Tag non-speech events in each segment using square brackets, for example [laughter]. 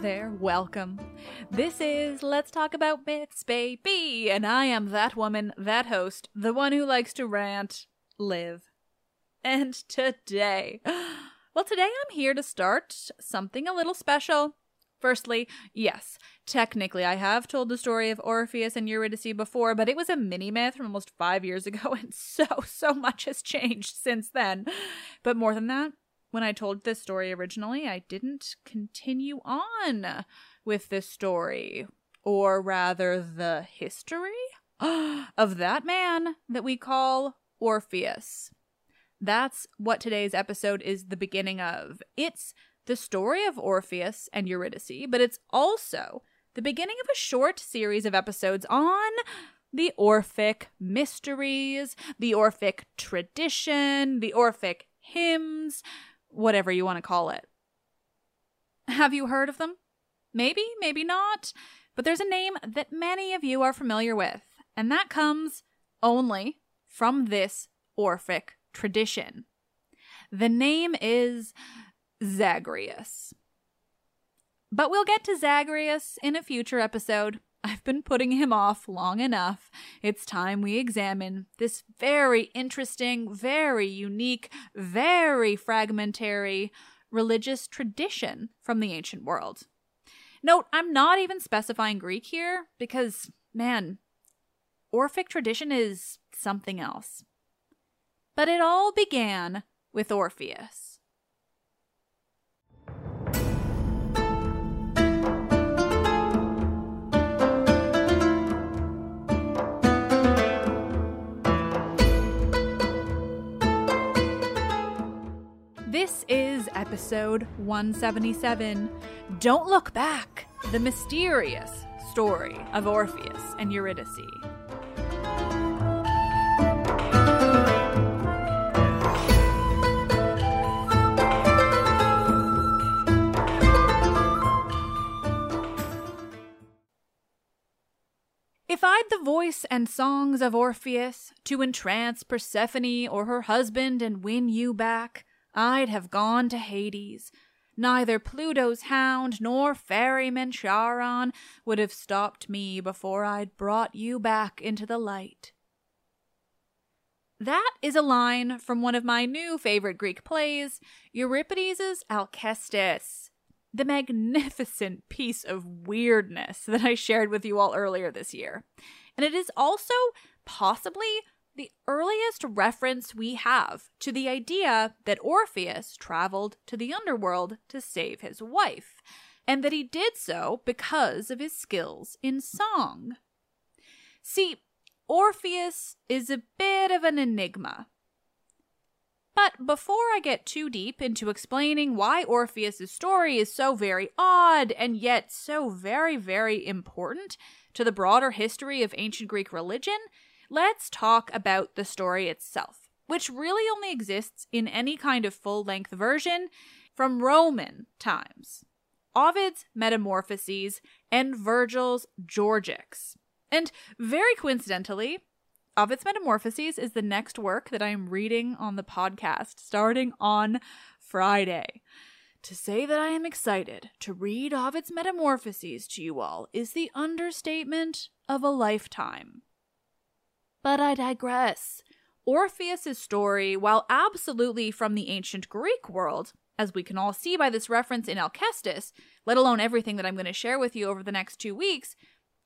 there, welcome. This is Let's Talk About Myths, baby, and I am that woman, that host, the one who likes to rant, live. And today, [gasps] well, today I'm here to start something a little special. Firstly, yes, technically I have told the story of Orpheus and Eurydice before, but it was a mini myth from almost five years ago, [laughs] and so, so much has changed since then. But more than that, when I told this story originally, I didn't continue on with this story, or rather, the history [gasps] of that man that we call Orpheus. That's what today's episode is the beginning of. It's the story of Orpheus and Eurydice, but it's also the beginning of a short series of episodes on the Orphic mysteries, the Orphic tradition, the Orphic hymns, whatever you want to call it. Have you heard of them? Maybe, maybe not, but there's a name that many of you are familiar with, and that comes only from this Orphic tradition. The name is Zagreus. But we'll get to Zagreus in a future episode. I've been putting him off long enough. It's time we examine this very interesting, very unique, very fragmentary religious tradition from the ancient world. Note, I'm not even specifying Greek here because, man, Orphic tradition is something else. But it all began with Orpheus. This is episode 177 Don't Look Back, the mysterious story of Orpheus and Eurydice. If I'd the voice and songs of Orpheus to entrance Persephone or her husband and win you back, I'd have gone to Hades. Neither Pluto's hound nor ferryman Charon would have stopped me before I'd brought you back into the light. That is a line from one of my new favorite Greek plays, Euripides' Alcestis, the magnificent piece of weirdness that I shared with you all earlier this year. And it is also possibly the earliest reference we have to the idea that Orpheus traveled to the underworld to save his wife, and that he did so because of his skills in song. See, Orpheus is a bit of an enigma. But before I get too deep into explaining why Orpheus's story is so very odd and yet so very, very important to the broader history of ancient Greek religion, let's talk about the story itself, which really only exists in any kind of full length version from Roman times. Ovid's Metamorphoses and Virgil's Georgics. And very coincidentally, Ovid's Metamorphoses is the next work that I am reading on the podcast starting on Friday. To say that I am excited to read Ovid's Metamorphoses to you all is the understatement of a lifetime. But I digress. Orpheus's story, while absolutely from the ancient Greek world, as we can all see by this reference in Alcestis, let alone everything that I'm going to share with you over the next two weeks,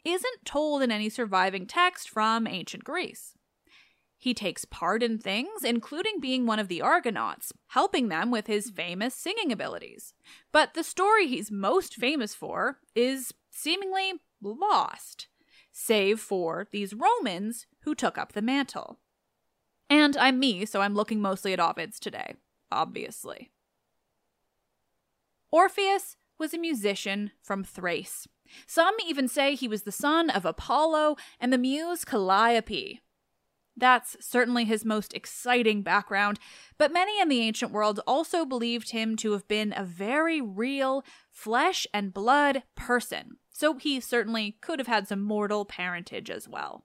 isn't told in any surviving text from ancient Greece. He takes part in things, including being one of the Argonauts, helping them with his famous singing abilities. But the story he's most famous for is seemingly lost save for these Romans who took up the mantle. And I'm me, so I'm looking mostly at Ovid's today, obviously. Orpheus was a musician from Thrace. Some even say he was the son of Apollo and the muse Calliope. That's certainly his most exciting background, but many in the ancient world also believed him to have been a very real, flesh and blood person so he certainly could have had some mortal parentage as well.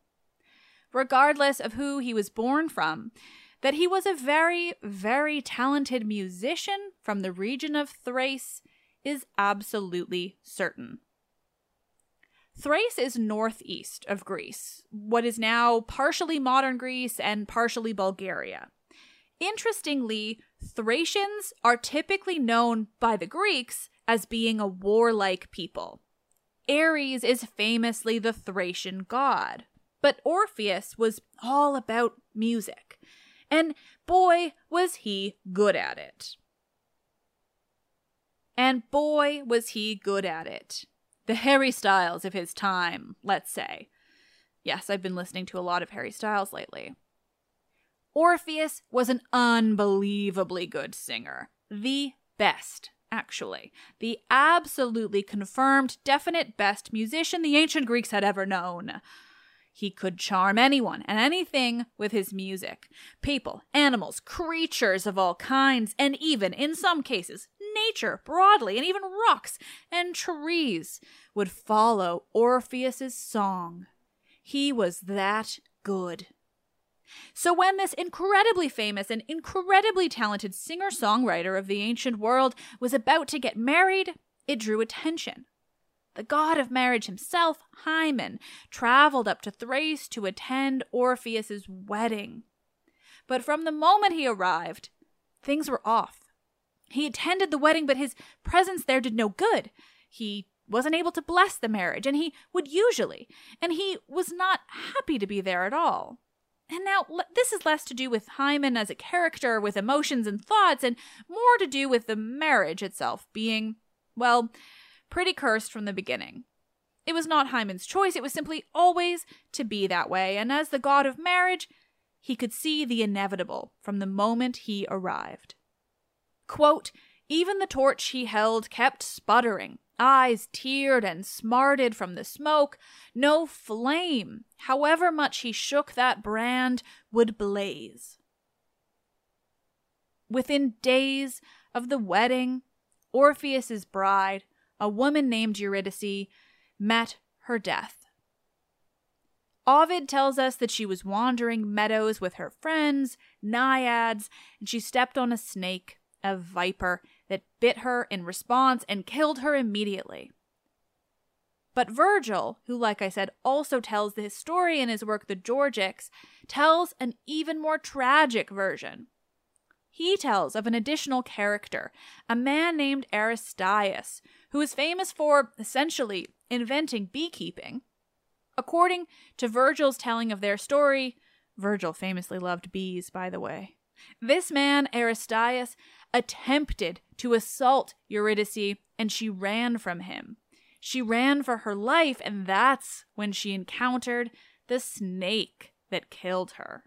Regardless of who he was born from, that he was a very, very talented musician from the region of Thrace is absolutely certain. Thrace is northeast of Greece, what is now partially modern Greece and partially Bulgaria. Interestingly, Thracians are typically known by the Greeks as being a warlike people. Ares is famously the Thracian god. But Orpheus was all about music. And boy, was he good at it. And boy, was he good at it. The Harry Styles of his time, let's say. Yes, I've been listening to a lot of Harry Styles lately. Orpheus was an unbelievably good singer. The best actually. The absolutely confirmed, definite best musician the ancient Greeks had ever known. He could charm anyone and anything with his music. People, animals, creatures of all kinds, and even, in some cases, nature broadly, and even rocks and trees would follow Orpheus's song. He was that good. So, when this incredibly famous and incredibly talented singer songwriter of the ancient world was about to get married, it drew attention. the god of marriage himself, Hymen, traveled up to Thrace to attend Orpheus's wedding. But from the moment he arrived, things were off. He attended the wedding, but his presence there did no good. He wasn't able to bless the marriage, and he would usually, and he was not happy to be there at all. And now, this is less to do with Hymen as a character with emotions and thoughts, and more to do with the marriage itself being, well, pretty cursed from the beginning. It was not Hymen's choice, it was simply always to be that way, and as the god of marriage, he could see the inevitable from the moment he arrived. Quote, even the torch he held kept sputtering, eyes teared and smarted from the smoke. No flame, however much he shook that brand, would blaze. Within days of the wedding, Orpheus's bride, a woman named Eurydice, met her death. Ovid tells us that she was wandering meadows with her friends, naiads, and she stepped on a snake, a viper, that bit her in response and killed her immediately. But Virgil, who, like I said, also tells the story in his work The Georgics, tells an even more tragic version. He tells of an additional character, a man named Aristaeus, who is famous for, essentially, inventing beekeeping. According to Virgil's telling of their story, Virgil famously loved bees, by the way. This man, Aristaeus, attempted to assault Eurydice and she ran from him. She ran for her life, and that's when she encountered the snake that killed her.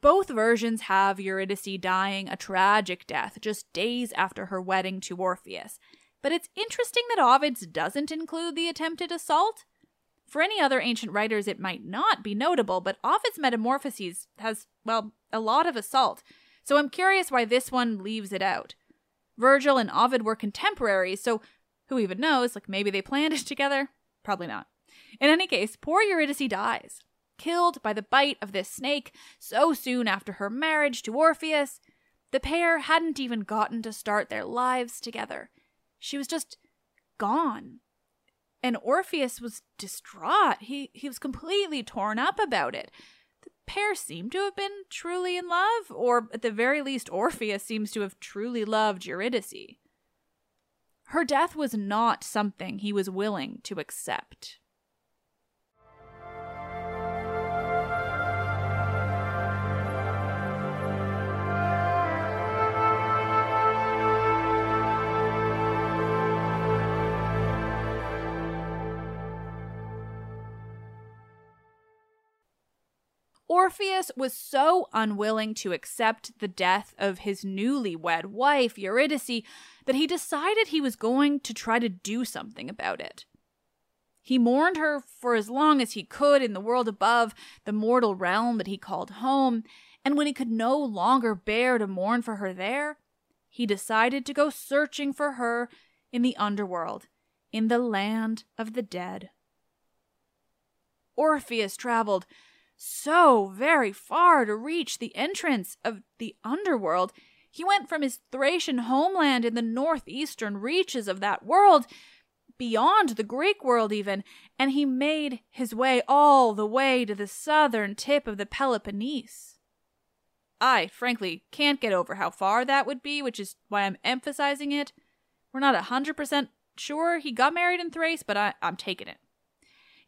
Both versions have Eurydice dying a tragic death just days after her wedding to Orpheus, but it's interesting that Ovid's doesn't include the attempted assault. For any other ancient writers, it might not be notable, but Ovid's Metamorphoses has, well, a lot of assault, so I'm curious why this one leaves it out. Virgil and Ovid were contemporaries, so who even knows? Like maybe they planned it [laughs] together? Probably not. In any case, poor Eurydice dies, killed by the bite of this snake so soon after her marriage to Orpheus. The pair hadn't even gotten to start their lives together. She was just gone. And Orpheus was distraught. He he was completely torn up about it pair seem to have been truly in love, or at the very least, Orpheus seems to have truly loved Eurydice. Her death was not something he was willing to accept. Orpheus was so unwilling to accept the death of his newlywed wife, Eurydice, that he decided he was going to try to do something about it. He mourned her for as long as he could in the world above, the mortal realm that he called home, and when he could no longer bear to mourn for her there, he decided to go searching for her in the underworld, in the land of the dead. Orpheus traveled so very far to reach the entrance of the underworld. He went from his Thracian homeland in the northeastern reaches of that world, beyond the Greek world even, and he made his way all the way to the southern tip of the Peloponnese. I, frankly, can't get over how far that would be, which is why I'm emphasizing it. We're not a 100% sure he got married in Thrace, but I, I'm taking it.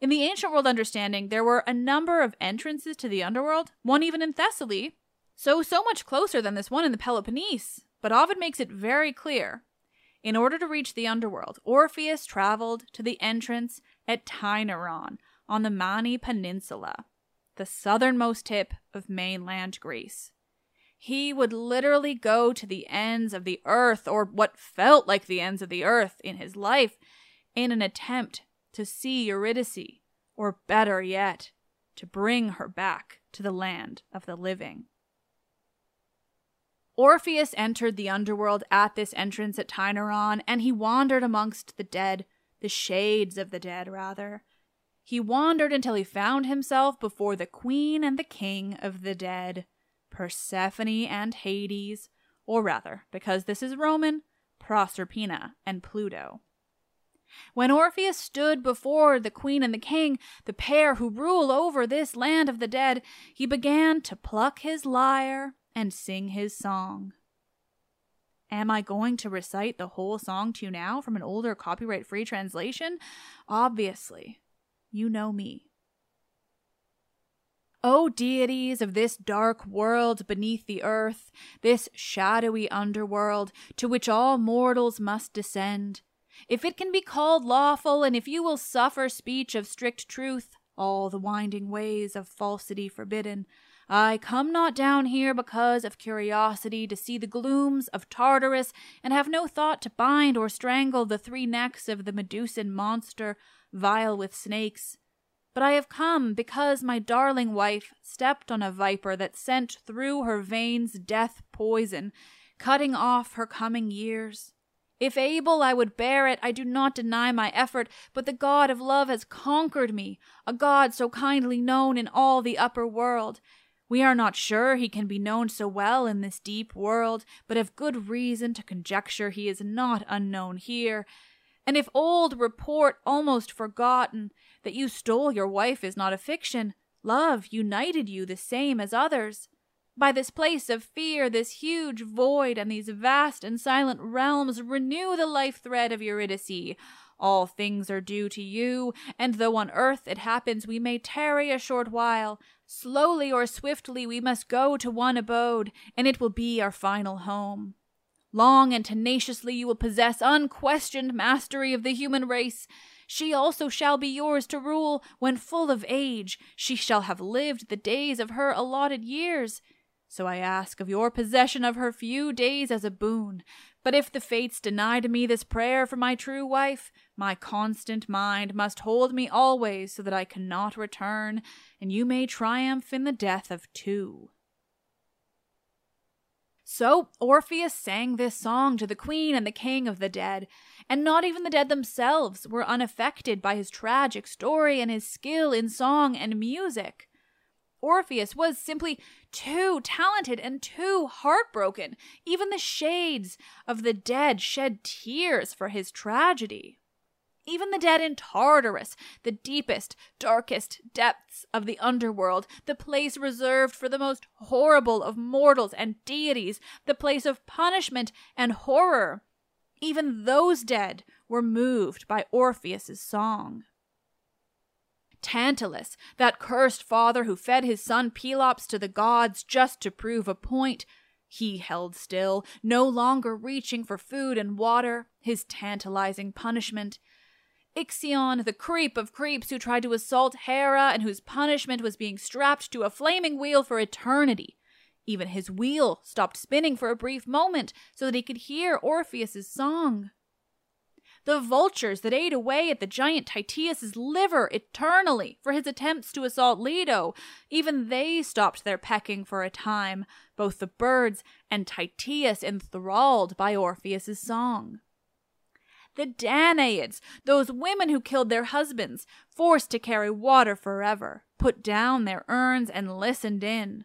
In the ancient world understanding, there were a number of entrances to the underworld, one even in Thessaly, so so much closer than this one in the Peloponnese. But Ovid makes it very clear. In order to reach the underworld, Orpheus traveled to the entrance at Tainaron on the Mani Peninsula, the southernmost tip of mainland Greece. He would literally go to the ends of the earth, or what felt like the ends of the earth in his life, in an attempt to see Eurydice, or better yet, to bring her back to the land of the living. Orpheus entered the underworld at this entrance at Tainaron, and he wandered amongst the dead, the shades of the dead, rather. He wandered until he found himself before the queen and the king of the dead, Persephone and Hades, or rather, because this is Roman, Proserpina and Pluto. When Orpheus stood before the queen and the king, the pair who rule over this land of the dead, he began to pluck his lyre and sing his song. Am I going to recite the whole song to you now from an older copyright free translation? Obviously. You know me. O deities of this dark world beneath the earth, this shadowy underworld to which all mortals must descend, if it can be called lawful, and if you will suffer speech of strict truth, all the winding ways of falsity forbidden, I come not down here because of curiosity to see the glooms of Tartarus, and have no thought to bind or strangle the three necks of the Medusan monster, vile with snakes. But I have come because my darling wife stepped on a viper that sent through her veins death poison, cutting off her coming years. If able, I would bear it. I do not deny my effort, but the God of love has conquered me, a God so kindly known in all the upper world. We are not sure he can be known so well in this deep world, but have good reason to conjecture he is not unknown here. And if old report almost forgotten that you stole your wife is not a fiction, love united you the same as others. By this place of fear, this huge void, and these vast and silent realms, renew the life thread of Eurydice. All things are due to you, and though on earth it happens we may tarry a short while, slowly or swiftly we must go to one abode, and it will be our final home. Long and tenaciously you will possess unquestioned mastery of the human race. She also shall be yours to rule when full of age. She shall have lived the days of her allotted years. So I ask of your possession of her few days as a boon. But if the fates deny to me this prayer for my true wife, my constant mind must hold me always so that I cannot return, and you may triumph in the death of two. So Orpheus sang this song to the queen and the king of the dead, and not even the dead themselves were unaffected by his tragic story and his skill in song and music. Orpheus was simply too talented and too heartbroken. Even the shades of the dead shed tears for his tragedy. Even the dead in Tartarus, the deepest, darkest depths of the underworld, the place reserved for the most horrible of mortals and deities, the place of punishment and horror, even those dead were moved by Orpheus's song. Tantalus, that cursed father who fed his son Pelops to the gods just to prove a point, he held still, no longer reaching for food and water, his tantalizing punishment. Ixion, the creep of creeps who tried to assault Hera and whose punishment was being strapped to a flaming wheel for eternity. Even his wheel stopped spinning for a brief moment so that he could hear Orpheus's song. The vultures that ate away at the giant Tityus's liver eternally for his attempts to assault Leto, even they stopped their pecking for a time, both the birds and Tityus enthralled by Orpheus's song the Danaids, those women who killed their husbands, forced to carry water forever, put down their urns and listened in.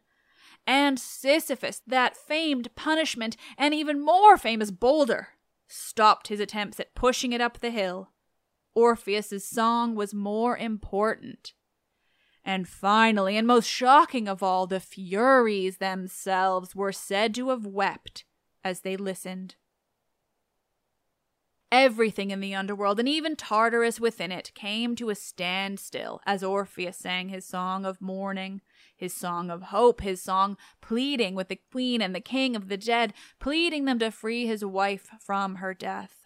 And Sisyphus, that famed punishment and even more famous boulder, stopped his attempts at pushing it up the hill. Orpheus's song was more important. And finally, and most shocking of all, the Furies themselves were said to have wept as they listened. Everything in the underworld, and even Tartarus within it, came to a standstill as Orpheus sang his song of mourning, his song of hope, his song pleading with the queen and the king of the dead, pleading them to free his wife from her death.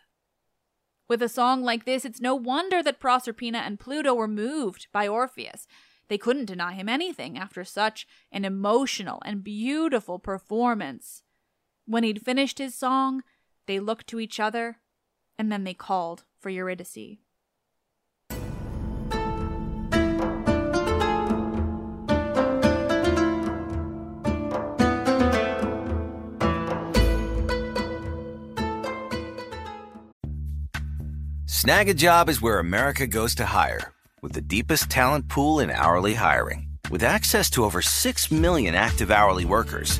With a song like this, it's no wonder that Proserpina and Pluto were moved by Orpheus. They couldn't deny him anything after such an emotional and beautiful performance. When he'd finished his song, they looked to each other and then they called for Eurydice. Snagajob is where America goes to hire, with the deepest talent pool in hourly hiring. With access to over 6 million active hourly workers,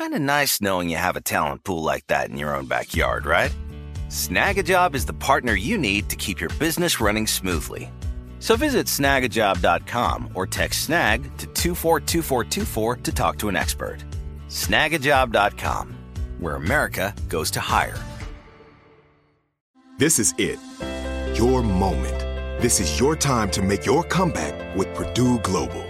Kind of nice knowing you have a talent pool like that in your own backyard, right? Snagajob is the partner you need to keep your business running smoothly. So visit snagajob.com or text snag to 242424 to talk to an expert. Snagajob.com, where America goes to hire. This is it. Your moment. This is your time to make your comeback with Purdue Global.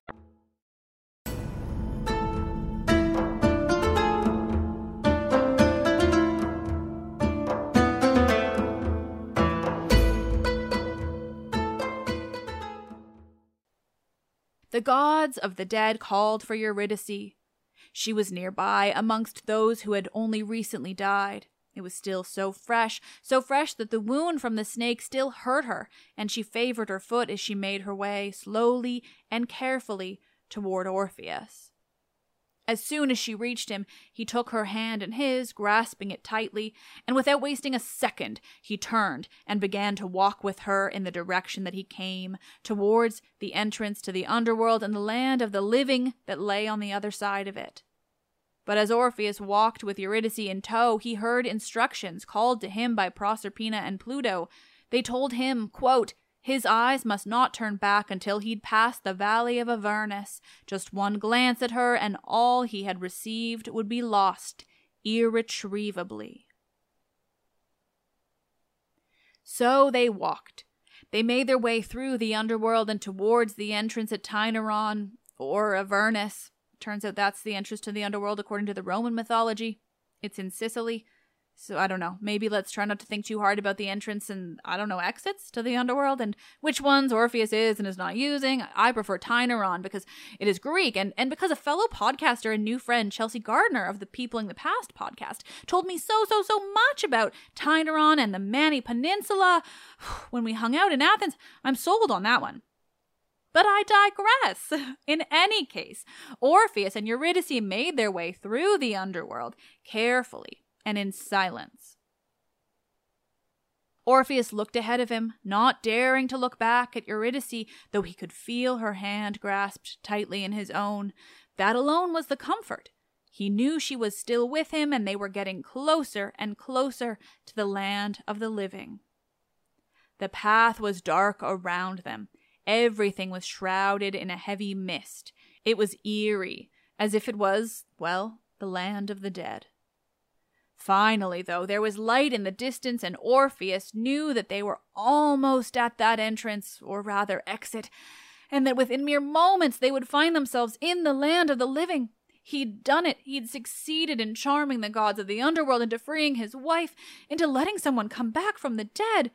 The gods of the dead called for Eurydice. She was nearby amongst those who had only recently died. It was still so fresh, so fresh that the wound from the snake still hurt her, and she favored her foot as she made her way slowly and carefully toward Orpheus. As soon as she reached him, he took her hand in his, grasping it tightly, and without wasting a second, he turned and began to walk with her in the direction that he came, towards the entrance to the underworld and the land of the living that lay on the other side of it. But as Orpheus walked with Eurydice in tow, he heard instructions called to him by Proserpina and Pluto. They told him, quote, his eyes must not turn back until he'd passed the valley of Avernus. Just one glance at her, and all he had received would be lost irretrievably. So they walked. They made their way through the underworld and towards the entrance at Tainaron, or Avernus. Turns out that's the entrance to the underworld according to the Roman mythology. It's in Sicily. So I don't know. Maybe let's try not to think too hard about the entrance and I don't know exits to the underworld and which ones Orpheus is and is not using. I prefer Tainaron because it is Greek and and because a fellow podcaster and new friend Chelsea Gardner of the Peopling the Past podcast told me so so so much about Tainaron and the Mani Peninsula [sighs] when we hung out in Athens. I'm sold on that one. But I digress. [laughs] In any case, Orpheus and Eurydice made their way through the underworld carefully and in silence. Orpheus looked ahead of him, not daring to look back at Eurydice, though he could feel her hand grasped tightly in his own. That alone was the comfort. He knew she was still with him, and they were getting closer and closer to the land of the living. The path was dark around them. Everything was shrouded in a heavy mist. It was eerie, as if it was, well, the land of the dead. Finally, though, there was light in the distance, and Orpheus knew that they were almost at that entrance, or rather exit, and that within mere moments they would find themselves in the land of the living. He'd done it. He'd succeeded in charming the gods of the underworld into freeing his wife, into letting someone come back from the dead.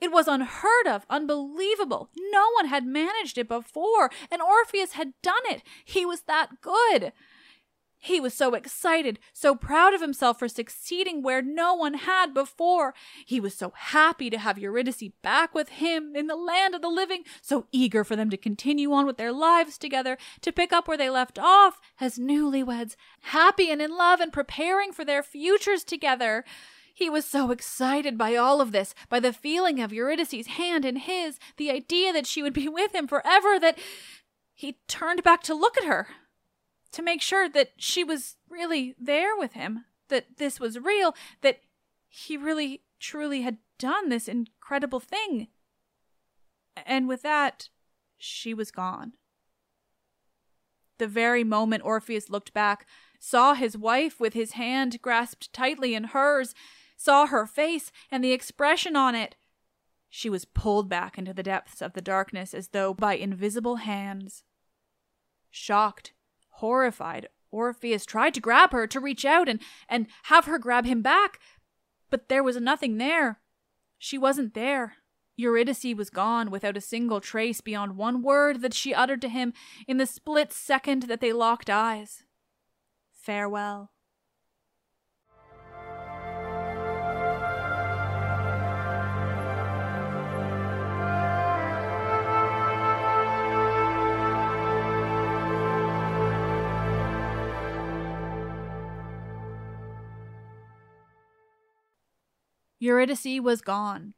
It was unheard of, unbelievable. No one had managed it before, and Orpheus had done it. He was that good. He was so excited, so proud of himself for succeeding where no one had before. He was so happy to have Eurydice back with him in the land of the living, so eager for them to continue on with their lives together, to pick up where they left off as newlyweds, happy and in love and preparing for their futures together. He was so excited by all of this, by the feeling of Eurydice's hand in his, the idea that she would be with him forever, that he turned back to look at her to make sure that she was really there with him, that this was real, that he really truly had done this incredible thing. And with that, she was gone. The very moment Orpheus looked back, saw his wife with his hand grasped tightly in hers, saw her face and the expression on it, she was pulled back into the depths of the darkness as though by invisible hands. Shocked, Horrified, Orpheus tried to grab her, to reach out and, and have her grab him back, but there was nothing there. She wasn't there. Eurydice was gone without a single trace beyond one word that she uttered to him in the split second that they locked eyes. Farewell. Eurydice was gone,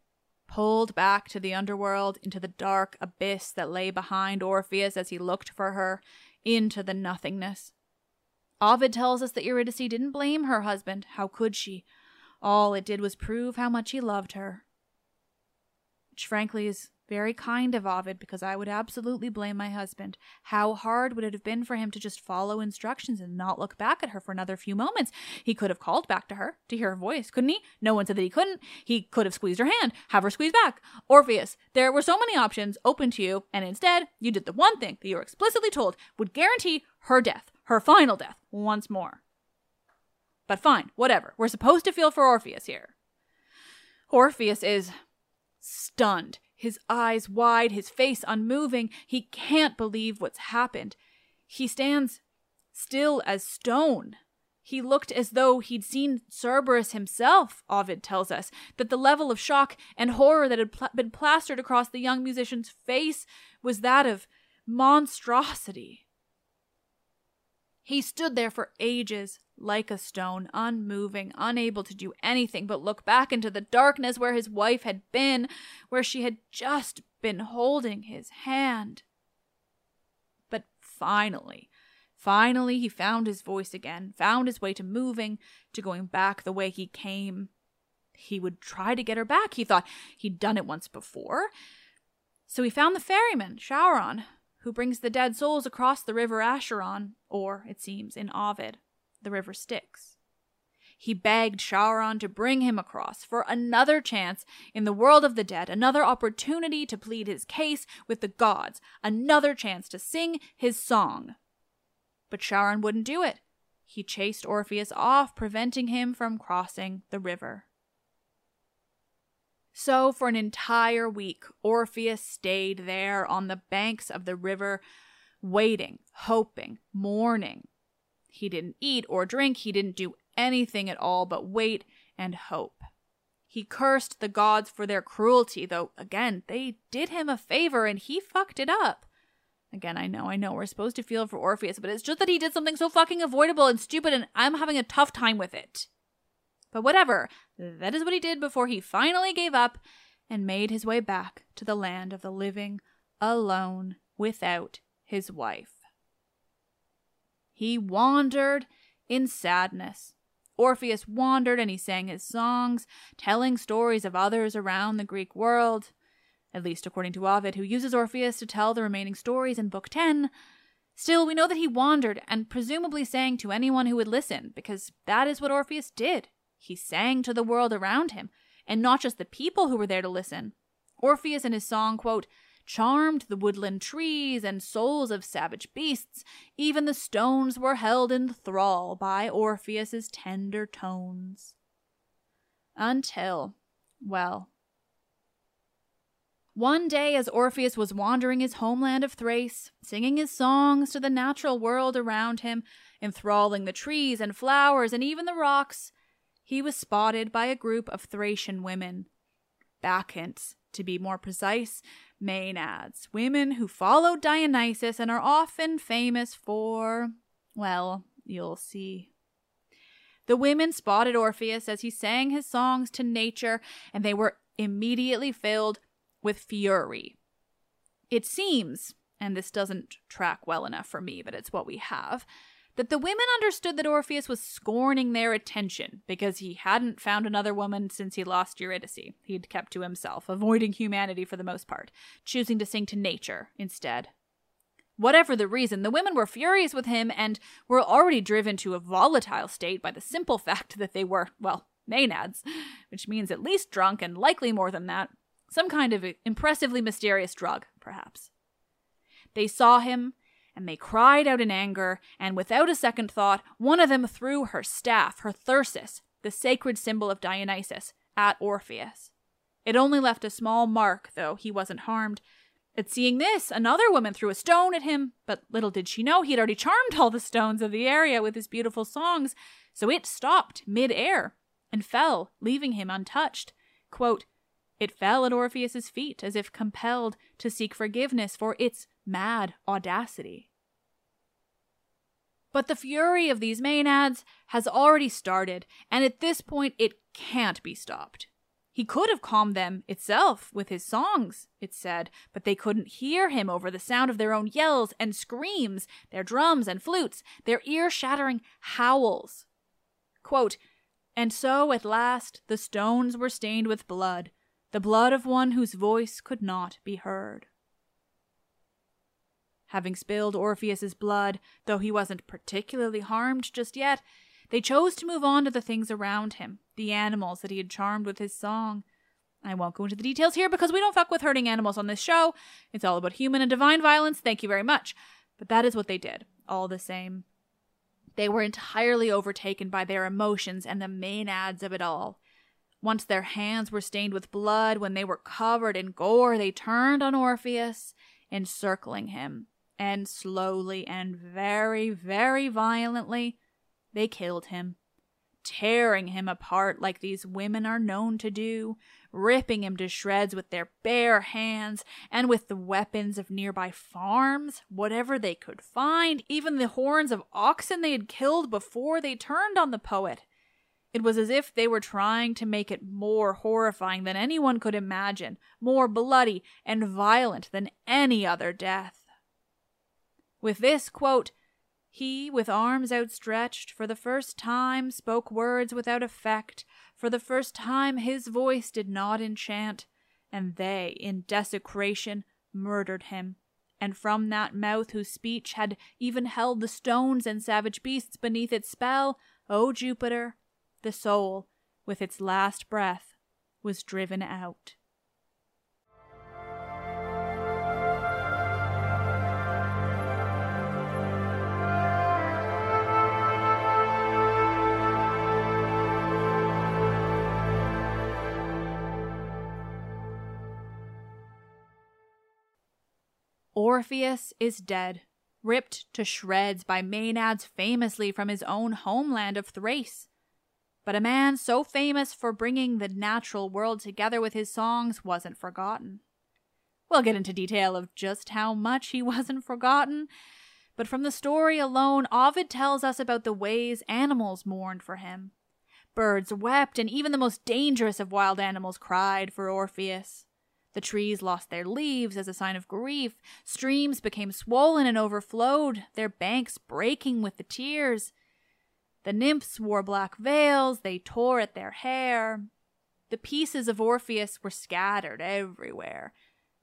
pulled back to the underworld into the dark abyss that lay behind Orpheus as he looked for her, into the nothingness. Ovid tells us that Eurydice didn't blame her husband. How could she? All it did was prove how much he loved her. Which, frankly, is very kind of Ovid, because I would absolutely blame my husband. How hard would it have been for him to just follow instructions and not look back at her for another few moments? He could have called back to her to hear her voice, couldn't he? No one said that he couldn't. He could have squeezed her hand, have her squeeze back. Orpheus, there were so many options open to you, and instead, you did the one thing that you were explicitly told would guarantee her death, her final death, once more. But fine, whatever. We're supposed to feel for Orpheus here. Orpheus is stunned his eyes wide, his face unmoving. He can't believe what's happened. He stands still as stone. He looked as though he'd seen Cerberus himself, Ovid tells us, that the level of shock and horror that had pl- been plastered across the young musician's face was that of monstrosity. He stood there for ages, like a stone, unmoving, unable to do anything but look back into the darkness where his wife had been, where she had just been holding his hand. But finally, finally, he found his voice again, found his way to moving, to going back the way he came. He would try to get her back, he thought. He'd done it once before. So he found the ferryman, Charon, who brings the dead souls across the river Acheron, or, it seems, in Ovid, the river Styx. He begged Charon to bring him across for another chance in the world of the dead, another opportunity to plead his case with the gods, another chance to sing his song. But Charon wouldn't do it. He chased Orpheus off, preventing him from crossing the river. So, for an entire week, Orpheus stayed there on the banks of the river, waiting, hoping, mourning. He didn't eat or drink, he didn't do anything at all but wait and hope. He cursed the gods for their cruelty, though, again, they did him a favor and he fucked it up. Again, I know, I know, we're supposed to feel for Orpheus, but it's just that he did something so fucking avoidable and stupid, and I'm having a tough time with it. But whatever, that is what he did before he finally gave up and made his way back to the land of the living alone without his wife. He wandered in sadness. Orpheus wandered and he sang his songs, telling stories of others around the Greek world, at least according to Ovid, who uses Orpheus to tell the remaining stories in Book 10. Still, we know that he wandered and presumably sang to anyone who would listen, because that is what Orpheus did. He sang to the world around him, and not just the people who were there to listen. Orpheus in his song, quote, charmed the woodland trees and souls of savage beasts. Even the stones were held in thrall by Orpheus's tender tones. Until, well, One day, as Orpheus was wandering his homeland of Thrace, singing his songs to the natural world around him, enthralling the trees and flowers and even the rocks, he was spotted by a group of Thracian women. Bacchantes, to be more precise, Maenads, women who followed Dionysus and are often famous for, well, you'll see. The women spotted Orpheus as he sang his songs to nature, and they were immediately filled with fury. It seems, and this doesn't track well enough for me, but it's what we have, that the women understood that Orpheus was scorning their attention because he hadn't found another woman since he lost Eurydice. He'd kept to himself, avoiding humanity for the most part, choosing to sing to nature instead. Whatever the reason, the women were furious with him and were already driven to a volatile state by the simple fact that they were, well, Maenads, which means at least drunk and likely more than that. Some kind of impressively mysterious drug, perhaps. They saw him, and they cried out in anger, and without a second thought, one of them threw her staff, her thyrsus, the sacred symbol of Dionysus, at Orpheus. It only left a small mark, though he wasn't harmed. At seeing this, another woman threw a stone at him, but little did she know he had already charmed all the stones of the area with his beautiful songs, so it stopped mid-air and fell, leaving him untouched. Quote, it fell at Orpheus's feet as if compelled to seek forgiveness for its mad audacity. But the fury of these Maenads has already started, and at this point it can't be stopped. He could have calmed them itself with his songs, it said, but they couldn't hear him over the sound of their own yells and screams, their drums and flutes, their ear shattering howls. Quote, and so at last the stones were stained with blood, the blood of one whose voice could not be heard. Having spilled Orpheus's blood, though he wasn't particularly harmed just yet, they chose to move on to the things around him, the animals that he had charmed with his song. I won't go into the details here because we don't fuck with hurting animals on this show. It's all about human and divine violence. Thank you very much. But that is what they did, all the same. They were entirely overtaken by their emotions and the Maenads of it all. Once their hands were stained with blood, when they were covered in gore, they turned on Orpheus, encircling him, and slowly and very, very violently, they killed him, tearing him apart like these women are known to do, ripping him to shreds with their bare hands and with the weapons of nearby farms, whatever they could find, even the horns of oxen they had killed before they turned on the poet. It was as if they were trying to make it more horrifying than anyone could imagine, more bloody and violent than any other death. With this quote, he, with arms outstretched, for the first time spoke words without effect, for the first time his voice did not enchant, and they, in desecration, murdered him. And from that mouth whose speech had even held the stones and savage beasts beneath its spell, O Jupiter, the soul, with its last breath, was driven out. Orpheus is dead ripped to shreds by Maenads famously from his own homeland of Thrace. But a man so famous for bringing the natural world together with his songs wasn't forgotten. We'll get into detail of just how much he [laughs] wasn't forgotten, but from the story alone, Ovid tells us about the ways animals mourned for him. Birds wept, and even the most dangerous of wild animals cried for Orpheus. The trees lost their leaves as a sign of grief. Streams became swollen and overflowed, their banks breaking with the tears. The nymphs wore black veils, they tore at their hair. The pieces of Orpheus were scattered everywhere,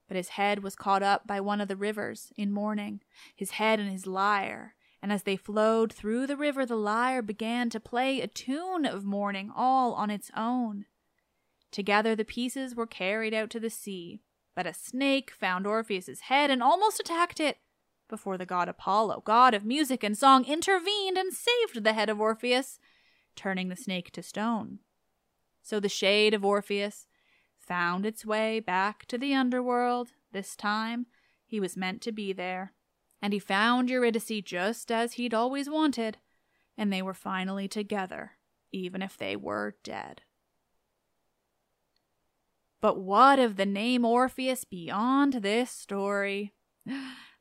but his head was caught up by one of the rivers in mourning, his head and his lyre. And as they flowed through the river, the lyre began to play a tune of mourning all on its own. Together the pieces were carried out to the sea, but a snake found Orpheus's head and almost attacked it before the god Apollo, god of music and song, intervened and saved the head of Orpheus, turning the snake to stone. So the shade of Orpheus found its way back to the underworld. This time, he was meant to be there. And he found Eurydice just as he'd always wanted, and they were finally together, even if they were dead. But what of the name Orpheus beyond this story? [gasps]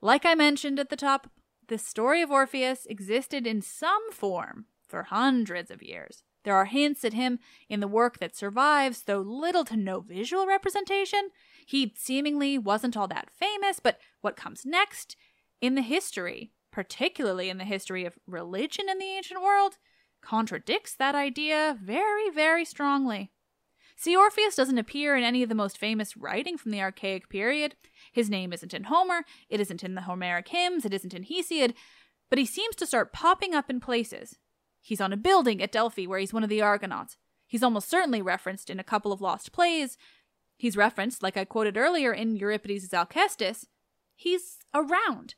Like I mentioned at the top, the story of Orpheus existed in some form for hundreds of years. There are hints at him in the work that survives, though little to no visual representation. He seemingly wasn't all that famous, but what comes next in the history, particularly in the history of religion in the ancient world, contradicts that idea very, very strongly. See, Orpheus doesn't appear in any of the most famous writing from the Archaic period. His name isn't in Homer, it isn't in the Homeric hymns, it isn't in Hesiod, but he seems to start popping up in places. He's on a building at Delphi where he's one of the Argonauts. He's almost certainly referenced in a couple of lost plays. He's referenced, like I quoted earlier in Euripides' Alcestis. He's around.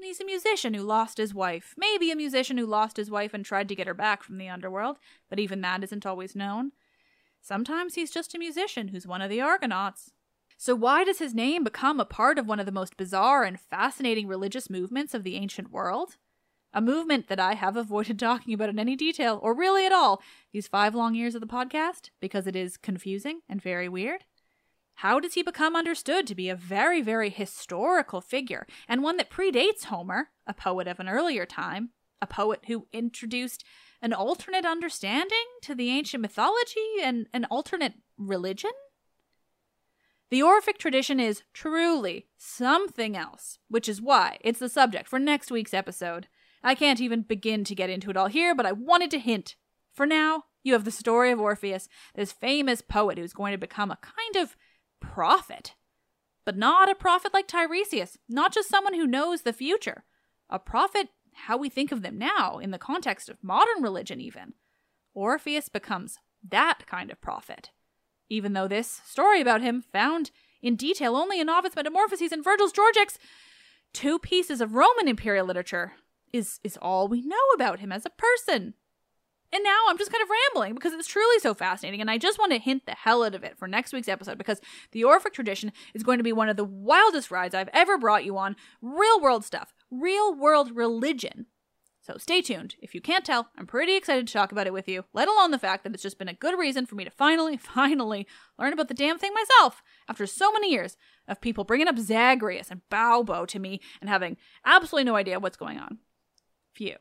He's a musician who lost his wife. Maybe a musician who lost his wife and tried to get her back from the underworld, but even that isn't always known. Sometimes he's just a musician who's one of the Argonauts. So, why does his name become a part of one of the most bizarre and fascinating religious movements of the ancient world? A movement that I have [laughs] avoided talking about in any detail, or really at all, these five long years of the podcast, because it is confusing and very weird. How does he become understood to be a very, very historical figure, and one that predates Homer, a poet of an earlier time, a poet who introduced an alternate understanding to the ancient mythology and an alternate religion? The Orphic tradition is truly something else, which is why it's the subject for next week's episode. I can't even begin to get into it all here, but I wanted to hint. For now, you have the story of Orpheus, this famous poet who's going to become a kind of prophet. But not a prophet like Tiresias, not just someone who knows the future. A prophet, how we think of them now, in the context of modern religion, even. Orpheus becomes that kind of prophet even though this story about him, found in detail only in Ovid's Metamorphoses and Virgil's Georgics, two pieces of Roman imperial literature, is, is all we know about him as a person. And now I'm just kind of rambling because it's truly so fascinating, and I just want to hint the hell out of it for next week's episode because the Orphic tradition is going to be one of the wildest rides I've ever brought you on. Real world stuff, real world religion so stay tuned. If you can't tell, I'm pretty excited to talk about it with you, let alone the fact that it's just been a good reason for me to finally, [laughs] finally learn about the damn thing myself after so many years of people bringing up Zagreus and Baubo to me and having absolutely no idea what's going on. Phew.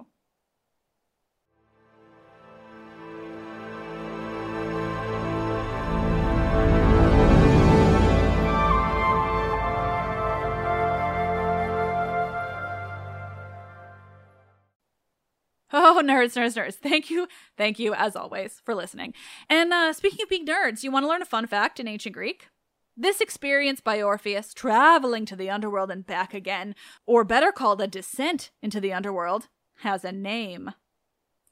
Oh, nerds, nerds, nerds. Thank you, thank you, as always, for listening. And uh, speaking of being nerds, you want to learn a fun fact in ancient Greek? This experience by Orpheus traveling to the underworld and back again, or better called a descent into the underworld, has a name.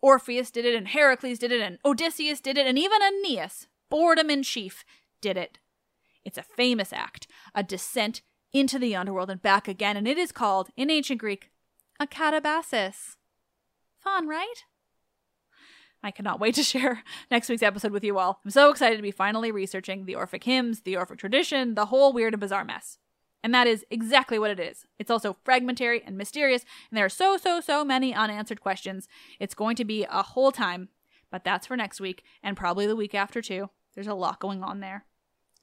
Orpheus did it, and Heracles did it, and Odysseus did it, and even Aeneas, boredom in chief, did it. It's a famous act, a descent into the underworld and back again, and it is called, in ancient Greek, a katabasis. Fun, right? I cannot wait to [laughs] share next week's episode with you all. I'm so excited to be finally researching the Orphic hymns, the Orphic tradition, the whole weird and bizarre mess. And that is exactly what it is. It's also fragmentary and mysterious, and there are so, so, so many unanswered questions. It's going to be a whole time, but that's for next week, and probably the week after too. There's a lot going on there.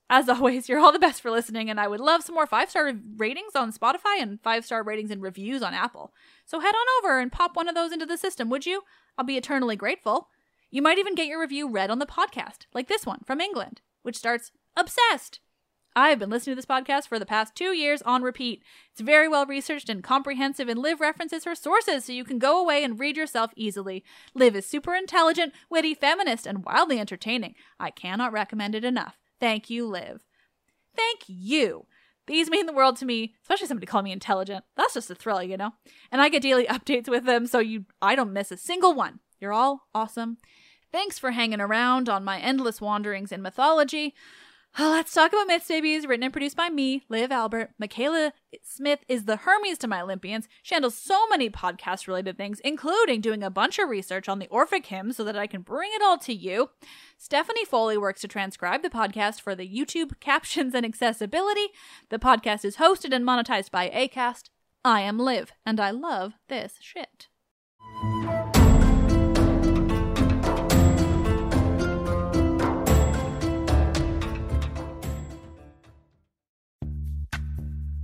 As always, you're all the best for listening, and I would love some more five star ratings on Spotify and five star ratings and reviews on Apple. So head on over and pop one of those into the system, would you? I'll be eternally grateful. You might even get your review read on the podcast, like this one from England, which starts Obsessed. I've been listening to this podcast for the past two years on repeat. It's very well researched and comprehensive, and Liv references her sources so you can go away and read yourself easily. Liv is super intelligent, witty, feminist, and wildly entertaining. I cannot recommend it enough. Thank you, Liv. Thank you. These mean the world to me, especially somebody calling me intelligent. That's just a thrill, you know? And I get daily [laughs] updates with them, so you I don't miss a single one. You're all awesome. Thanks for hanging around on my endless wanderings in mythology. Oh, let's talk about Myths Babies, written and produced by me, Liv Albert. Michaela Smith is the Hermes to my Olympians. She handles so many podcast related things, including doing a bunch of research on the Orphic hymn so that I can bring it all to you. Stephanie Foley works to transcribe the podcast for the YouTube [laughs] captions and accessibility. The podcast is hosted and monetized by ACAST. I am Liv, and I love this shit.